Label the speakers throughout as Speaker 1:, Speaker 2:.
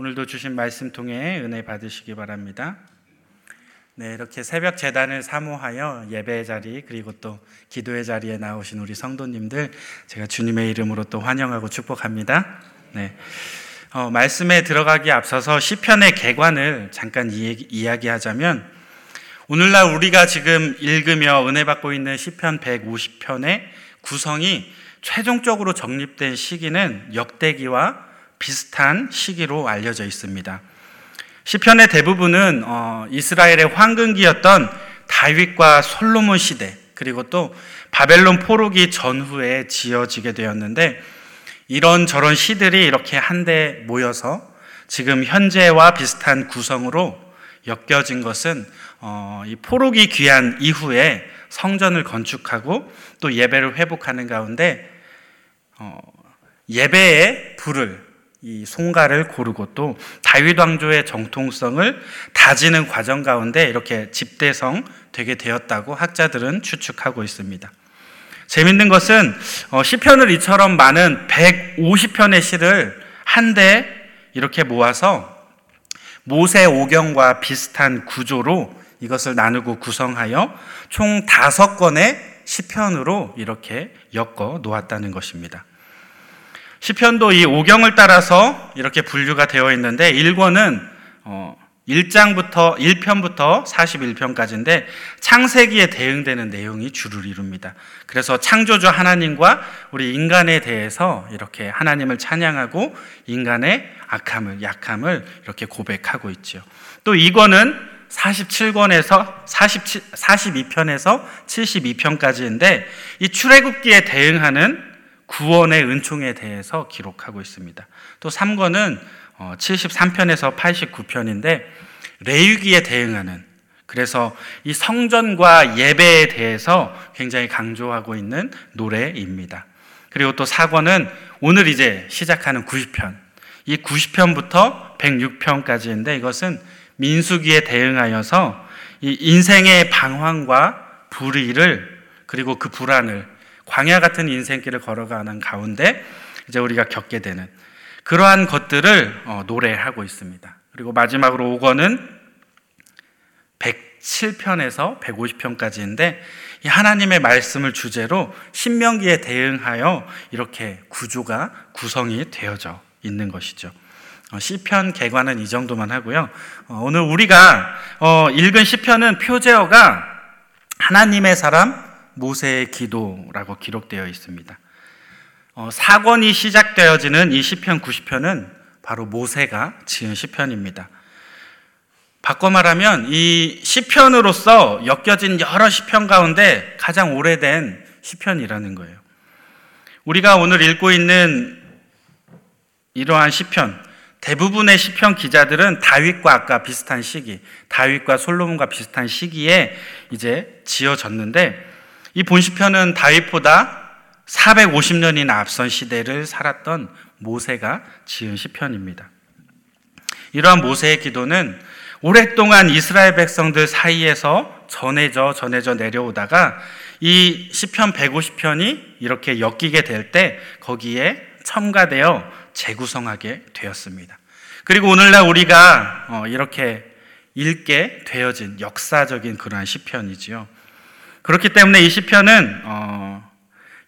Speaker 1: 오늘도 주신 말씀 통해 은혜 받으시기 바랍니다. 네, 이렇게 새벽 재단을 사모하여 예배의 자리 그리고 또 기도의 자리에 나오신 우리 성도님들 제가 주님의 이름으로 또 환영하고 축복합니다. 네. 어, 말씀에 들어가기 앞서서 시편의 개관을 잠깐 이야기 하자면 오늘날 우리가 지금 읽으며 은혜 받고 있는 시편 150편의 구성이 최종적으로 정립된 시기는 역대기와 비슷한 시기로 알려져 있습니다. 시편의 대부분은 어, 이스라엘의 황금기였던 다윗과 솔로몬 시대 그리고 또 바벨론 포로기 전후에 지어지게 되었는데 이런 저런 시들이 이렇게 한데 모여서 지금 현재와 비슷한 구성으로 엮여진 것은 어, 이 포로기 귀한 이후에 성전을 건축하고 또 예배를 회복하는 가운데 어, 예배의 불을 이 송가를 고르고 또 다윗 왕조의 정통성을 다지는 과정 가운데 이렇게 집대성 되게 되었다고 학자들은 추측하고 있습니다. 재밌는 것은 어, 시편을 이처럼 많은 150편의 시를 한데 이렇게 모아서 모세 오경과 비슷한 구조로 이것을 나누고 구성하여 총 다섯 권의 시편으로 이렇게 엮어 놓았다는 것입니다. 시편도 이 오경을 따라서 이렇게 분류가 되어 있는데 1권은 어 1장부터 1편부터 41편까지인데 창세기에 대응되는 내용이 주를 이룹니다. 그래서 창조주 하나님과 우리 인간에 대해서 이렇게 하나님을 찬양하고 인간의 악함을 약함을 이렇게 고백하고 있죠. 또 이권은 47권에서 47, 42편에서 72편까지인데 이 출애굽기에 대응하는 구원의 은총에 대해서 기록하고 있습니다. 또 3권은 73편에서 어, 89편인데 레위기에 대응하는 그래서 이 성전과 예배에 대해서 굉장히 강조하고 있는 노래입니다. 그리고 또 4권은 오늘 이제 시작하는 90편. 이 90편부터 106편까지인데 이것은 민수기에 대응하여서 이 인생의 방황과 불의를 그리고 그 불안을 광야 같은 인생길을 걸어가는 가운데 이제 우리가 겪게 되는 그러한 것들을 어, 노래하고 있습니다. 그리고 마지막으로 5권은 107편에서 150편까지인데 이 하나님의 말씀을 주제로 신명기에 대응하여 이렇게 구조가 구성이 되어져 있는 것이죠. 어, 시편 개관은 이 정도만 하고요. 어, 오늘 우리가 읽은 시편은 표제어가 하나님의 사람, 모세의 기도라고 기록되어 있습니다. 어, 사권이 시작되어지는 이 시편 90편은 바로 모세가 지은 시편입니다. 바꿔 말하면 이 시편으로서 엮여진 여러 시편 가운데 가장 오래된 시편이라는 거예요. 우리가 오늘 읽고 있는 이러한 시편 대부분의 시편 기자들은 다윗과 아까 비슷한 시기, 다윗과 솔로몬과 비슷한 시기에 이제 지어졌는데 이 본시편은 다윗보다 450년이나 앞선 시대를 살았던 모세가 지은 시편입니다. 이러한 모세의 기도는 오랫동안 이스라엘 백성들 사이에서 전해져 전해져 내려오다가 이 시편 150편이 이렇게 엮이게 될 때 거기에 첨가되어 재구성하게 되었습니다. 그리고 오늘날 우리가 어, 이렇게 읽게 되어진 역사적인 그러한 시편이지요. 그렇기 때문에 이 시편은 어,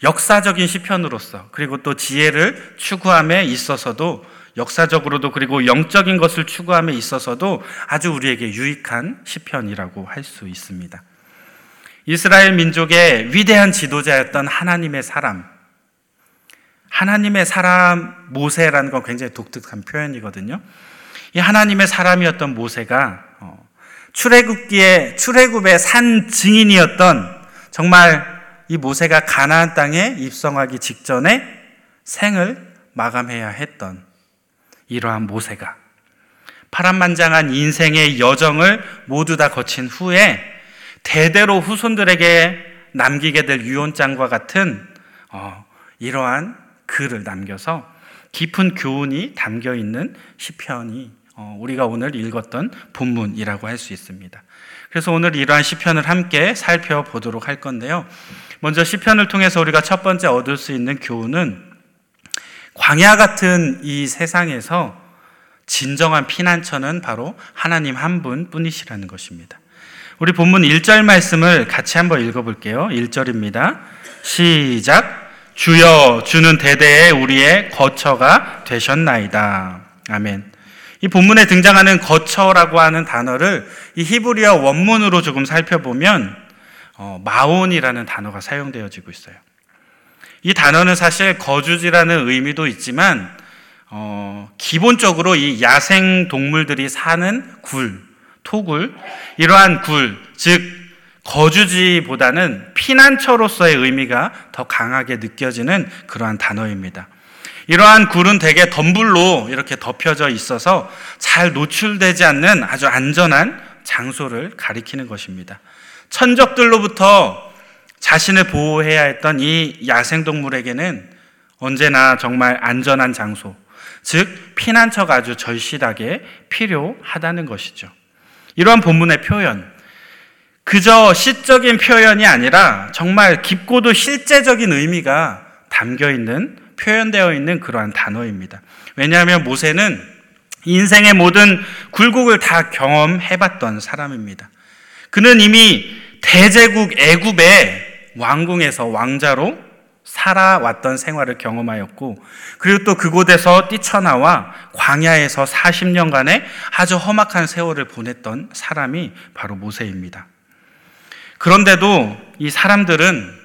Speaker 1: 역사적인 시편으로서 그리고 또 지혜를 추구함에 있어서도 역사적으로도 그리고 영적인 것을 추구함에 있어서도 아주 우리에게 유익한 시편이라고 할 수 있습니다. 이스라엘 민족의 위대한 지도자였던 하나님의 사람, 하나님의 사람 모세라는 건 굉장히 독특한 표현이거든요. 이 하나님의 사람이었던 모세가 어, 출애굽기에 출애굽의 산 증인이었던 정말 이 모세가 가나안 땅에 입성하기 직전에 생을 마감해야 했던 이러한 모세가 파란만장한 인생의 여정을 모두 다 거친 후에 대대로 후손들에게 남기게 될 유언장과 같은 어, 이러한 글을 남겨서 깊은 교훈이 담겨 있는 시편이 어, 우리가 오늘 읽었던 본문이라고 할 수 있습니다. 그래서 오늘 이러한 시편을 함께 살펴보도록 할 건데요. 먼저 시편을 통해서 우리가 첫 번째 얻을 수 있는 교훈은 광야 같은 이 세상에서 진정한 피난처는 바로 하나님 한 분 뿐이시라는 것입니다. 우리 본문 1절 말씀을 같이 한번 읽어 볼게요. 1절입니다. 시작. 주여, 주는 대대에 우리의 거처가 되셨나이다. 아멘. 이 본문에 등장하는 거처라고 하는 단어를 이 히브리어 원문으로 조금 살펴보면 어, 마온이라는 단어가 사용되어지고 있어요. 이 단어는 사실 거주지라는 의미도 있지만 어, 기본적으로 이 야생 동물들이 사는 굴, 토굴, 이러한 굴, 즉 거주지보다는 피난처로서의 의미가 더 강하게 느껴지는 그러한 단어입니다. 이러한 굴은 대개 덤불로 이렇게 덮여져 있어서 잘 노출되지 않는 아주 안전한 장소를 가리키는 것입니다. 천적들로부터 자신을 보호해야 했던 이 야생동물에게는 언제나 정말 안전한 장소, 즉, 피난처가 아주 절실하게 필요하다는 것이죠. 이러한 본문의 표현, 그저 시적인 표현이 아니라 정말 깊고도 실제적인 의미가 담겨 있는, 표현되어 있는 그러한 단어입니다. 왜냐하면 모세는 인생의 모든 굴곡을 다 경험해 봤던 사람입니다. 그는 이미 대제국 애굽의 왕궁에서 왕자로 살아왔던 생활을 경험하였고, 그리고 또 그곳에서 뛰쳐나와 광야에서 40년간의 아주 험악한 세월을 보냈던 사람이 바로 모세입니다. 그런데도 이 사람들은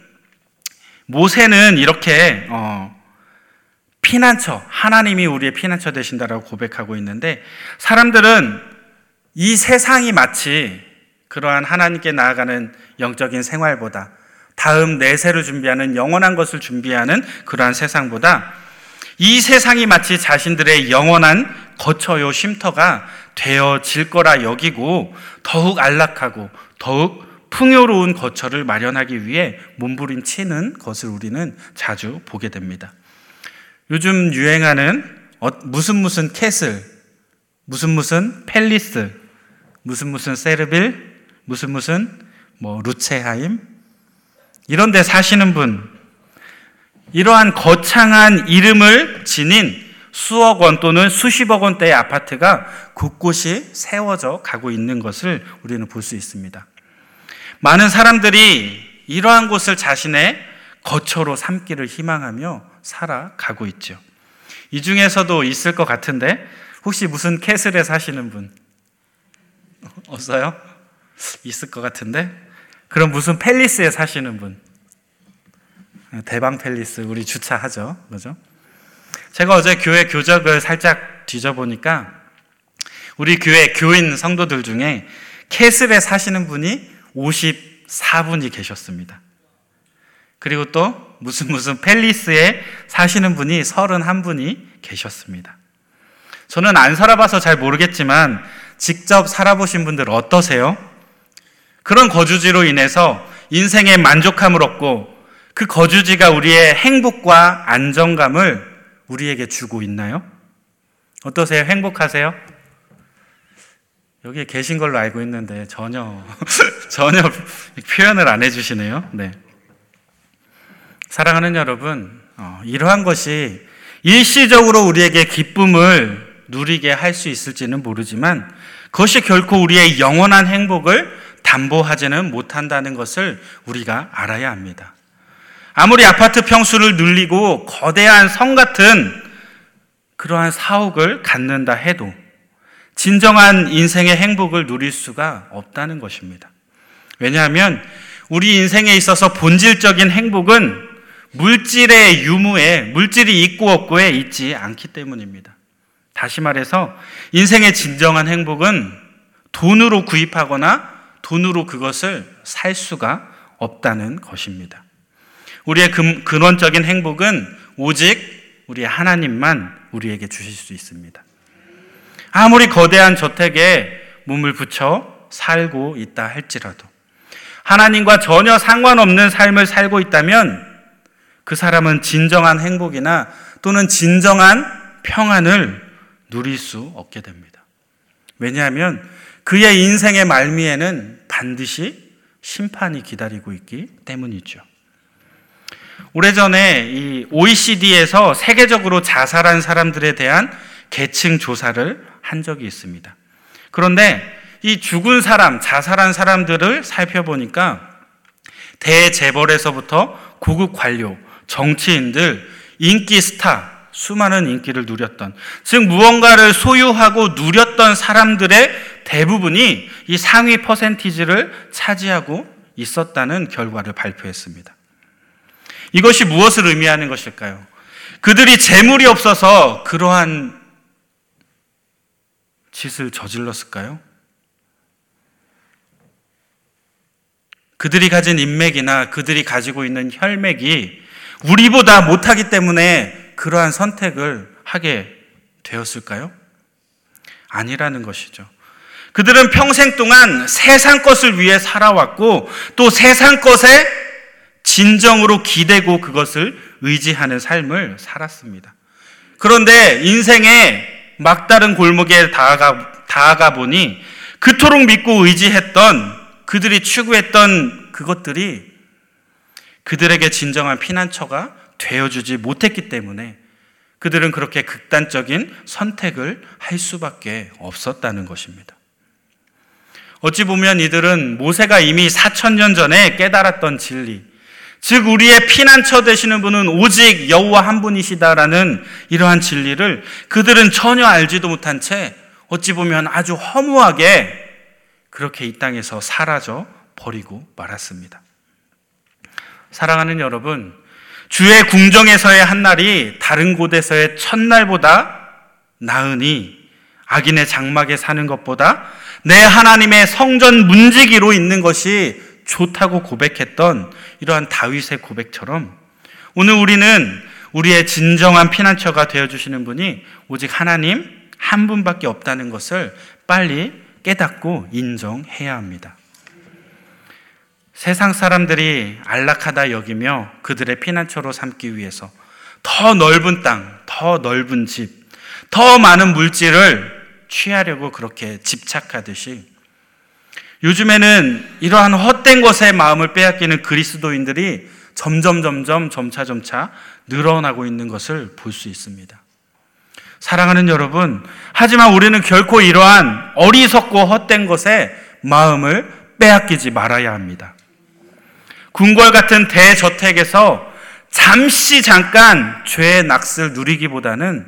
Speaker 1: 모세는 이렇게 어, 피난처, 하나님이 우리의 피난처 되신다라고 고백하고 있는데 사람들은 이 세상이 마치 그러한 하나님께 나아가는 영적인 생활보다 다음 내세를 준비하는 영원한 것을 준비하는 그러한 세상보다 이 세상이 마치 자신들의 영원한 거처요 쉼터가 되어질 거라 여기고 더욱 안락하고 더욱 풍요로운 거처를 마련하기 위해 몸부림치는 것을 우리는 자주 보게 됩니다. 요즘 유행하는 어, 무슨 무슨 castle, 무슨 무슨 palace, 무슨 무슨 세르빌, 무슨 무슨 뭐 루체하임 이런 데 사시는 분 이러한 거창한 이름을 지닌 수억 원 또는 수십억 원대의 아파트가 곳곳이 세워져 가고 있는 것을 우리는 볼 수 있습니다. 많은 사람들이 이러한 곳을 자신의 거처로 삼기를 희망하며 살아가고 있죠. 이 중에서도 있을 것 같은데 혹시 무슨 캐슬에 사시는 분 없어요? 있을 것 같은데 그럼 무슨 팰리스에 사시는 분 대방 팰리스 우리 주차하죠, 그죠? 제가 어제 교회 교적을 살짝 뒤져보니까 우리 교회 교인 성도들 중에 캐슬에 사시는 분이 54분이 계셨습니다. 그리고 또 무슨 무슨 팰리스에 사시는 분이 31분이 계셨습니다. 저는 안 살아봐서 잘 모르겠지만 직접 살아보신 분들 어떠세요? 그런 거주지로 인해서 인생의 만족함을 얻고 그 거주지가 우리의 행복과 안정감을 우리에게 주고 있나요? 어떠세요? 행복하세요? 여기에 계신 걸로 알고 있는데 전혀 전혀 표현을 안 해주시네요. 네. 사랑하는 여러분, 어, 이러한 것이 일시적으로 우리에게 기쁨을 누리게 할 수 있을지는 모르지만 그것이 결코 우리의 영원한 행복을 담보하지는 못한다는 것을 우리가 알아야 합니다. 아무리 아파트 평수를 늘리고 거대한 성 같은 그러한 사옥을 갖는다 해도 진정한 인생의 행복을 누릴 수가 없다는 것입니다. 왜냐하면 우리 인생에 있어서 본질적인 행복은 물질의 유무에, 물질이 있고 없고에 있지 않기 때문입니다. 다시 말해서 인생의 진정한 행복은 돈으로 구입하거나 돈으로 그것을 살 수가 없다는 것입니다. 우리의 근원적인 행복은 오직 우리 하나님만 우리에게 주실 수 있습니다. 아무리 거대한 저택에 몸을 붙여 살고 있다 할지라도 하나님과 전혀 상관없는 삶을 살고 있다면 그 사람은 진정한 행복이나 또는 진정한 평안을 누릴 수 없게 됩니다. 왜냐하면 그의 인생의 말미에는 반드시 심판이 기다리고 있기 때문이죠. 오래전에 이 OECD에서 세계적으로 자살한 사람들에 대한 계층 조사를 한 적이 있습니다. 그런데 이 죽은 사람, 자살한 사람들을 살펴보니까 대재벌에서부터 고급 관료, 정치인들, 인기 스타, 수많은 인기를 누렸던, 즉 무언가를 소유하고 누렸던 사람들의 대부분이 이 상위 퍼센티지를 차지하고 있었다는 결과를 발표했습니다. 이것이 무엇을 의미하는 것일까요? 그들이 재물이 없어서 그러한 짓을 저질렀을까요? 그들이 가진 인맥이나 그들이 가지고 있는 혈맥이 우리보다 못하기 때문에 그러한 선택을 하게 되었을까요? 아니라는 것이죠. 그들은 평생 동안 세상 것을 위해 살아왔고 또 세상 것에 진정으로 기대고 그것을 의지하는 삶을 살았습니다. 그런데 인생의 막다른 골목에 다가가, 다가가 보니 그토록 믿고 의지했던 그들이 추구했던 그것들이 그들에게 진정한 피난처가 되어주지 못했기 때문에 그들은 그렇게 극단적인 선택을 할 수밖에 없었다는 것입니다. 어찌 보면 이들은 모세가 이미 4천년 전에 깨달았던 진리, 즉 우리의 피난처 되시는 분은 오직 여호와 한 분이시다라는 이러한 진리를 그들은 전혀 알지도 못한 채 어찌 보면 아주 허무하게 그렇게 이 땅에서 사라져 버리고 말았습니다. 사랑하는 여러분, 주의 궁정에서의 한 날이 다른 곳에서의 첫날보다 나으니 악인의 장막에 사는 것보다 내 하나님의 성전 문지기로 있는 것이 좋다고 고백했던 이러한 다윗의 고백처럼 오늘 우리는 우리의 진정한 피난처가 되어 주시는 분이 오직 하나님 한 분밖에 없다는 것을 빨리 깨닫고 인정해야 합니다. 세상 사람들이 안락하다 여기며 그들의 피난처로 삼기 위해서 더 넓은 땅, 더 넓은 집, 더 많은 물질을 취하려고 그렇게 집착하듯이 요즘에는 이러한 헛된 것에 마음을 빼앗기는 그리스도인들이 점점 점점 점차 점차 늘어나고 있는 것을 볼 수 있습니다. 사랑하는 여러분, 하지만 우리는 결코 이러한 어리석고 헛된 것에 마음을 빼앗기지 말아야 합니다. 궁궐 같은 대저택에서 잠시 잠깐 죄의 낙을 누리기보다는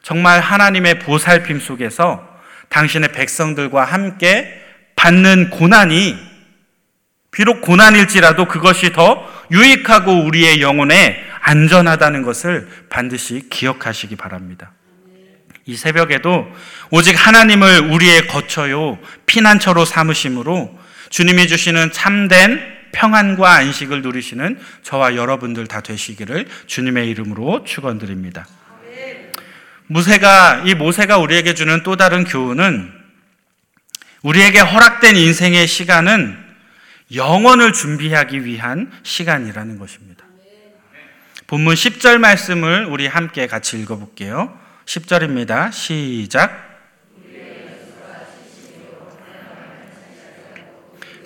Speaker 1: 정말 하나님의 보살핌 속에서 당신의 백성들과 함께 받는 고난이 비록 고난일지라도 그것이 더 유익하고 우리의 영혼에 안전하다는 것을 반드시 기억하시기 바랍니다. 이 새벽에도 오직 하나님을 우리의 거처요 피난처로 삼으심으로 주님이 주시는 참된 평안과 안식을 누리시는 저와 여러분들 다 되시기를 주님의 이름으로 축원드립니다. 무세가 이 모세가 우리에게 주는 또 다른 교훈은 우리에게 허락된 인생의 시간은 영원을 준비하기 위한 시간이라는 것입니다. 본문 10절 말씀을 우리 함께 같이 읽어 볼게요. 10절입니다. 시작.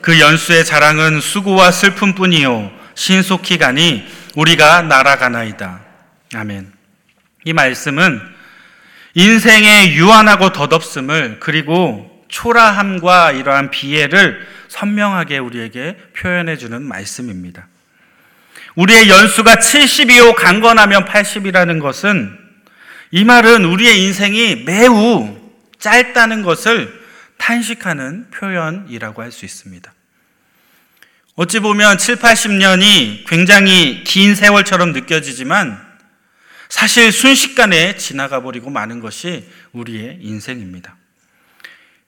Speaker 1: 그 연수의 자랑은 수고와 슬픔뿐이요 신속히 가니 우리가 날아가나이다. 아멘. 이 말씀은 인생의 유한하고 덧없음을 그리고 초라함과 이러한 비애를 선명하게 우리에게 표현해 주는 말씀입니다. 우리의 연수가 70이요 강건하면 80이라는 것은 이 말은 우리의 인생이 매우 짧다는 것을 탄식하는 표현이라고 할 수 있습니다. 어찌 보면 7, 80년이 굉장히 긴 세월처럼 느껴지지만 사실 순식간에 지나가 버리고 마는 것이 우리의 인생입니다.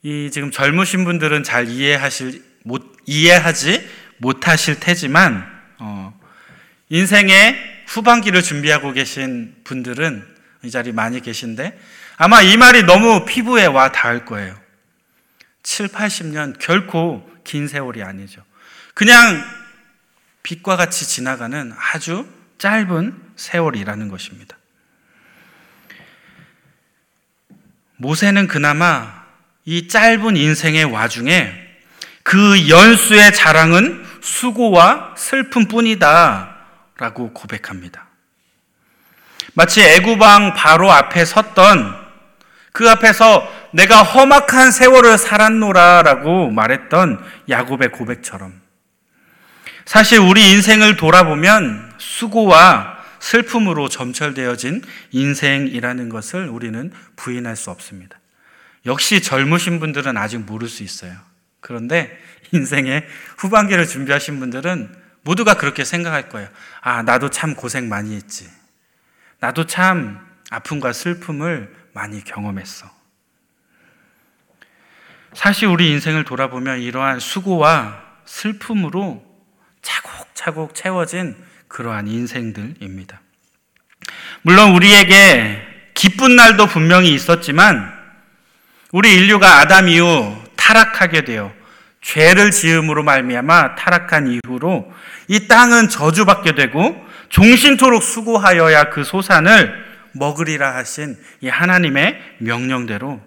Speaker 1: 이 지금 젊으신 분들은 잘 이해하실 못 이해하지 못하실 테지만 어, 인생의 후반기를 준비하고 계신 분들은 이 자리 많이 계신데 아마 이 말이 너무 피부에 와 닿을 거예요. 7, 80년 결코 긴 세월이 아니죠. 그냥 빛과 같이 지나가는 아주 짧은 세월이라는 것입니다. 모세는 그나마 이 짧은 인생의 와중에 그 연수의 자랑은 수고와 슬픔 뿐이다 라고 고백합니다. 마치 애구방 바로 앞에 섰던 그 앞에서 내가 험악한 세월을 살았노라 라고 말했던 야곱의 고백처럼 사실 우리 인생을 돌아보면 수고와 슬픔으로 점철되어진 인생이라는 것을 우리는 부인할 수 없습니다. 역시 젊으신 분들은 아직 모를 수 있어요. 그런데 인생의 후반기를 준비하신 분들은 모두가 그렇게 생각할 거예요. 아, 나도 참 고생 많이 했지. 나도 참 아픔과 슬픔을 많이 경험했어. 사실 우리 인생을 돌아보면 이러한 수고와 슬픔으로 차곡차곡 채워진 그러한 인생들입니다. 물론 우리에게 기쁜 날도 분명히 있었지만 우리 인류가 아담 이후 타락하게 되어 죄를 지음으로 말미암아 타락한 이후로 이 땅은 저주받게 되고 종신토록 수고하여야 그 소산을 먹으리라 하신 이 하나님의 명령대로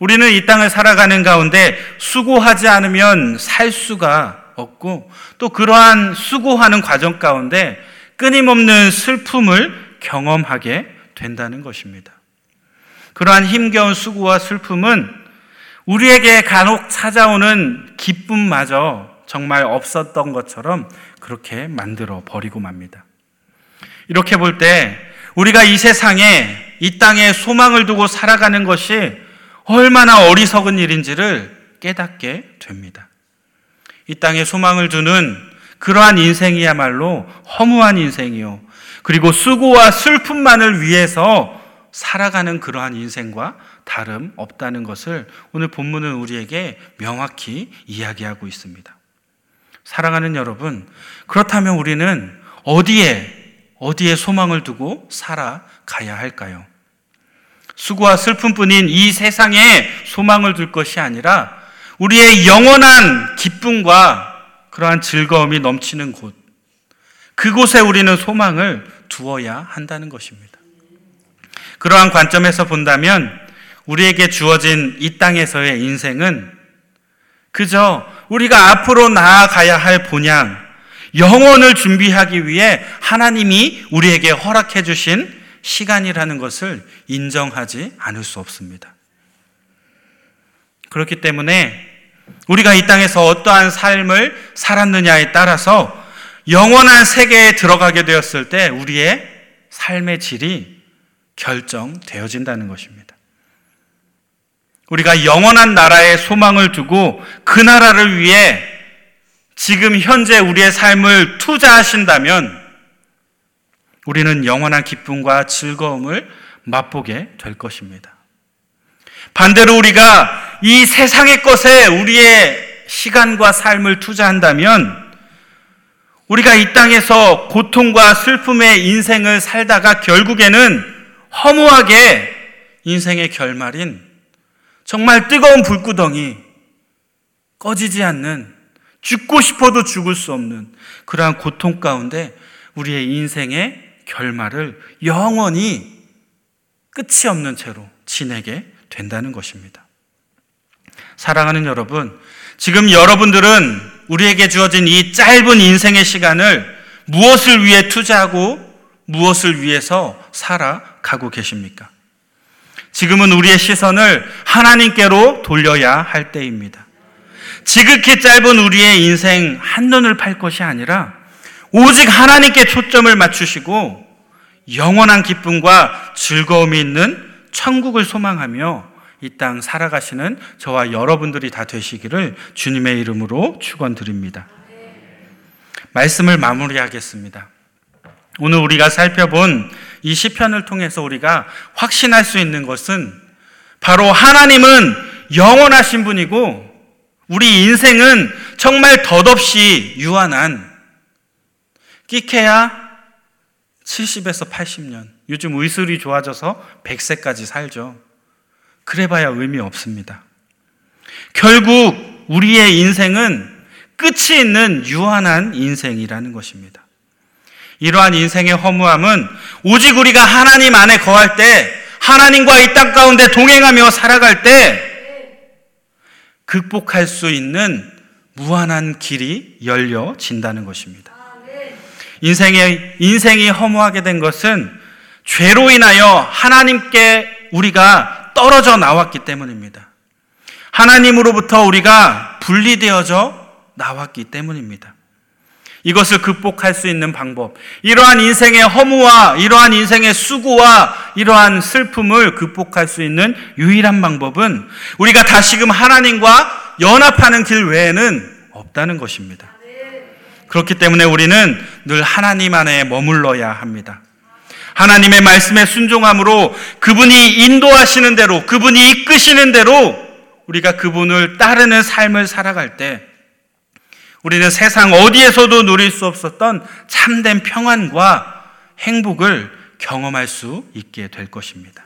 Speaker 1: 우리는 이 땅을 살아가는 가운데 수고하지 않으면 살 수가 없고 또 그러한 수고하는 과정 가운데 끊임없는 슬픔을 경험하게 된다는 것입니다. 그러한 힘겨운 수고와 슬픔은 우리에게 간혹 찾아오는 기쁨마저 정말 없었던 것처럼 그렇게 만들어 버리고 맙니다. 이렇게 볼 때 우리가 이 세상에 이 땅에 소망을 두고 살아가는 것이 얼마나 어리석은 일인지를 깨닫게 됩니다. 이 땅에 소망을 두는 그러한 인생이야말로 허무한 인생이요. 그리고 수고와 슬픔만을 위해서 살아가는 그러한 인생과 다름 없다는 것을 오늘 본문은 우리에게 명확히 이야기하고 있습니다. 사랑하는 여러분, 그렇다면 우리는 어디에, 어디에 소망을 두고 살아가야 할까요? 수고와 슬픔뿐인 이 세상에 소망을 둘 것이 아니라 우리의 영원한 기쁨과 그러한 즐거움이 넘치는 곳, 그곳에 우리는 소망을 두어야 한다는 것입니다. 그러한 관점에서 본다면 우리에게 주어진 이 땅에서의 인생은 그저 우리가 앞으로 나아가야 할 본향, 영혼을 준비하기 위해 하나님이 우리에게 허락해 주신 시간이라는 것을 인정하지 않을 수 없습니다. 그렇기 때문에 우리가 이 땅에서 어떠한 삶을 살았느냐에 따라서 영원한 세계에 들어가게 되었을 때 우리의 삶의 질이 결정되어진다는 것입니다. 우리가 영원한 나라에 소망을 두고 그 나라를 위해 지금 현재 우리의 삶을 투자하신다면 우리는 영원한 기쁨과 즐거움을 맛보게 될 것입니다. 반대로 우리가 이 세상의 것에 우리의 시간과 삶을 투자한다면 우리가 이 땅에서 고통과 슬픔의 인생을 살다가 결국에는 허무하게 인생의 결말인 정말 뜨거운 불구덩이 꺼지지 않는 죽고 싶어도 죽을 수 없는 그러한 고통 가운데 우리의 인생의 결말을 영원히 끝이 없는 채로 지내게 된다는 것입니다. 사랑하는 여러분, 지금 여러분들은 우리에게 주어진 이 짧은 인생의 시간을 무엇을 위해 투자하고 무엇을 위해서 살아가고 계십니까? 지금은 우리의 시선을 하나님께로 돌려야 할 때입니다. 지극히 짧은 우리의 인생 한눈을 팔 것이 아니라 오직 하나님께 초점을 맞추시고 영원한 기쁨과 즐거움이 있는 천국을 소망하며 이 땅 살아가시는 저와 여러분들이 다 되시기를 주님의 이름으로 축원드립니다. 말씀을 마무리하겠습니다. 오늘 우리가 살펴본 이 시편을 통해서 우리가 확신할 수 있는 것은 바로 하나님은 영원하신 분이고 우리 인생은 정말 덧없이 유한한 끼케야 70에서 80년 요즘 의술이 좋아져서 100세까지 살죠. 그래봐야 의미 없습니다. 결국 우리의 인생은 끝이 있는 유한한 인생이라는 것입니다. 이러한 인생의 허무함은 오직 우리가 하나님 안에 거할 때 하나님과 이 땅 가운데 동행하며 살아갈 때 극복할 수 있는 무한한 길이 열려진다는 것입니다. 인생의, 인생이 허무하게 된 것은 죄로 인하여 하나님께 우리가 떨어져 나왔기 때문입니다. 하나님으로부터 우리가 분리되어져 나왔기 때문입니다. 이것을 극복할 수 있는 방법, 이러한 인생의 허무와 이러한 인생의 수고와 이러한 슬픔을 극복할 수 있는 유일한 방법은 우리가 다시금 하나님과 연합하는 길 외에는 없다는 것입니다. 그렇기 때문에 우리는 늘 하나님 안에 머물러야 합니다. 하나님의 말씀에 순종함으로 그분이 인도하시는 대로, 그분이 이끄시는 대로 우리가 그분을 따르는 삶을 살아갈 때 우리는 세상 어디에서도 누릴 수 없었던 참된 평안과 행복을 경험할 수 있게 될 것입니다.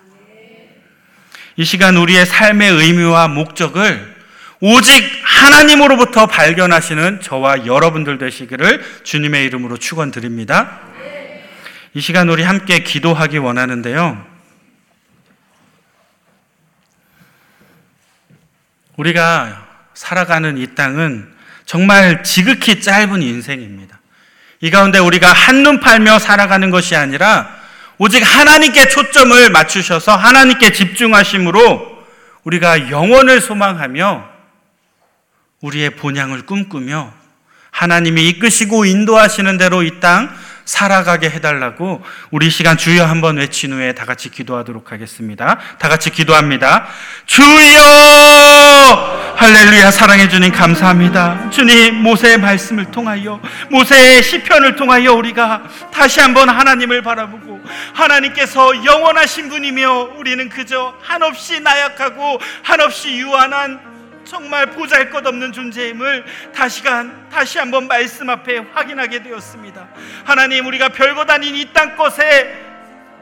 Speaker 1: 이 시간 우리의 삶의 의미와 목적을 오직 하나님으로부터 발견하시는 저와 여러분들 되시기를 주님의 이름으로 축원드립니다. 이 시간 우리 함께 기도하기 원하는데요. 우리가 살아가는 이 땅은 정말 지극히 짧은 인생입니다. 이 가운데 우리가 한눈 팔며 살아가는 것이 아니라 오직 하나님께 초점을 맞추셔서 하나님께 집중하심으로 우리가 영원을 소망하며 우리의 본향을 꿈꾸며 하나님이 이끄시고 인도하시는 대로 이 땅 살아가게 해달라고 우리 시간 주여 한번 외친 후에 다 같이 기도하도록 하겠습니다. 다 같이 기도합니다. 주여! 할렐루야 사랑해 주님 감사합니다. 주님 모세의 말씀을 통하여 모세의 시편을 통하여 우리가 다시 한번 하나님을 바라보고 하나님께서 영원하신 분이며 우리는 그저 한없이 나약하고 한없이 유한한 정말 보잘 것 없는 존재임을 다시간 다시 한번 말씀 앞에 확인하게 되었습니다. 하나님 우리가 별것 아닌 이 땅 것에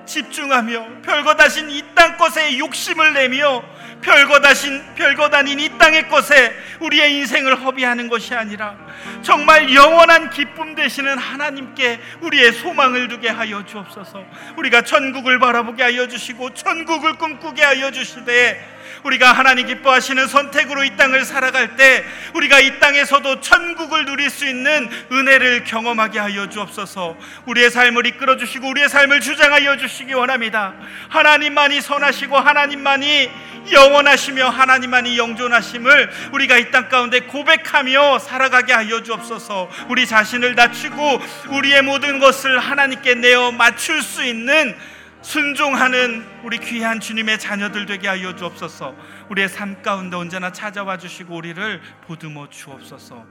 Speaker 1: 집중하며 별것 아닌 이땅 것에 욕심을 내며 별것 아닌 별것 아닌 이 땅의 것에 우리의 인생을 허비하는 것이 아니라 정말 영원한 기쁨 되시는 하나님께 우리의 소망을 두게 하여 주옵소서. 우리가 천국을 바라보게 하여 주시고 천국을 꿈꾸게 하여 주시되 우리가 하나님 기뻐하시는 선택으로 이 땅을 살아갈 때 우리가 이 땅에서도 천국을 누릴 수 있는 은혜를 경험하게 하여 주옵소서. 우리의 삶을 이끌어 주시고 우리의 삶을 주장하여 주시기 원합니다. 하나님만이 선하시고 하나님만이 영원하시며 하나님만이 영존하심을 우리가 이 땅 가운데 고백하며 살아가게 하여 주옵소서. 우리 자신을 낮추고 우리의 모든 것을 하나님께 내어 맞출 수 있는 순종하는 우리 귀한 주님의 자녀들 되게 하여 주옵소서. 우리의 삶 가운데 언제나 찾아와 주시고 우리를 보듬어 주옵소서.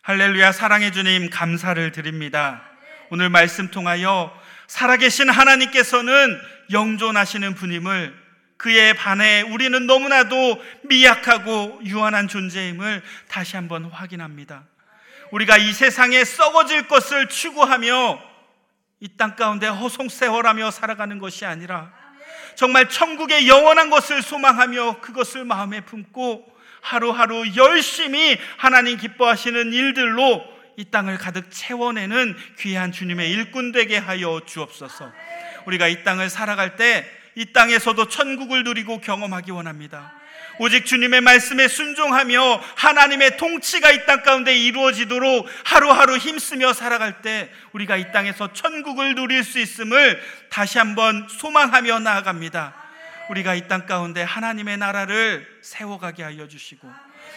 Speaker 1: 할렐루야 사랑해 주님 감사를 드립니다. 오늘 말씀 통하여 살아계신 하나님께서는 영존하시는 분임을 그에 반해 우리는 너무나도 미약하고 유한한 존재임을 다시 한번 확인합니다. 우리가 이 세상에 썩어질 것을 추구하며 이 땅 가운데 허송세월하며 살아가는 것이 아니라 정말 천국의 영원한 것을 소망하며 그것을 마음에 품고 하루하루 열심히 하나님 기뻐하시는 일들로 이 땅을 가득 채워내는 귀한 주님의 일꾼 되게 하여 주옵소서. 우리가 이 땅을 살아갈 때 이 땅에서도 천국을 누리고 경험하기 원합니다. 오직 주님의 말씀에 순종하며 하나님의 통치가 이 땅 가운데 이루어지도록 하루하루 힘쓰며 살아갈 때 우리가 이 땅에서 천국을 누릴 수 있음을 다시 한번 소망하며 나아갑니다. 우리가 이 땅 가운데 하나님의 나라를 세워가게 하여 주시고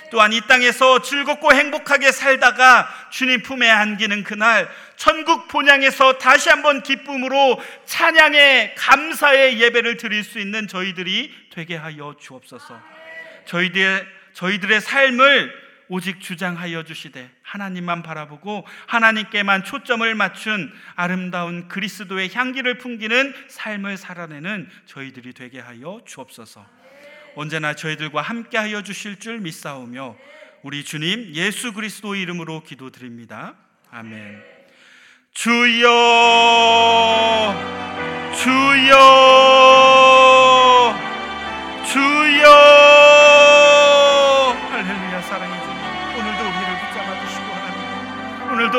Speaker 1: 또한 이 땅에서 즐겁고 행복하게 살다가 주님 품에 안기는 그날 천국 본향에서 다시 한번 기쁨으로 찬양의 감사의 예배를 드릴 수 있는 저희들이 되게 하여 주옵소서. 저희들의, 저희들의 삶을 오직 주장하여 주시되 하나님만 바라보고 하나님께만 초점을 맞춘 아름다운 그리스도의 향기를 풍기는 삶을 살아내는 저희들이 되게 하여 주옵소서. 언제나 저희들과 함께 하여 주실 줄 믿사오며 우리 주님 예수 그리스도 이름으로 기도드립니다. 아멘. 주여 주여 주여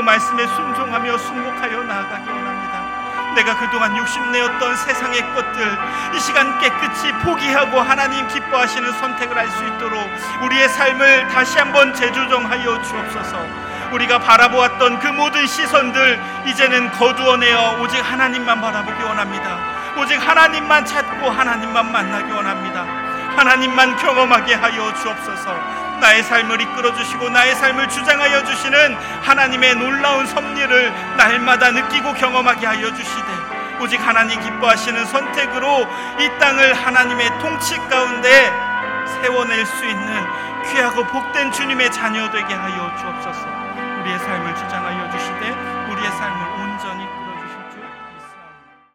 Speaker 1: 말씀에 순종하며 순복하여 나아가기 원합니다. 내가 그동안 욕심내었던 세상의 것들 이 시간 깨끗이 포기하고 하나님 기뻐하시는 선택을 할 수 있도록 우리의 삶을 다시 한번 재조정하여 주옵소서. 우리가 바라보았던 그 모든 시선들 이제는 거두어내어 오직 하나님만 바라보기 원합니다. 오직 하나님만 찾고 하나님만 만나기 원합니다. 하나님만 경험하게 하여 주옵소서. 나의 삶을 이끌어 주시고 나의 삶을 주장하여 주시는 하나님의 놀라운 섭리를 날마다 느끼고 경험하게 하여 주시되 오직 하나님 기뻐하시는 선택으로 이 땅을 하나님의 통치 가운데 세워낼 수 있는 귀하고 복된 주님의 자녀 되게 하여 주옵소서. 우리의 삶을 주장하여 주시되 우리의 삶을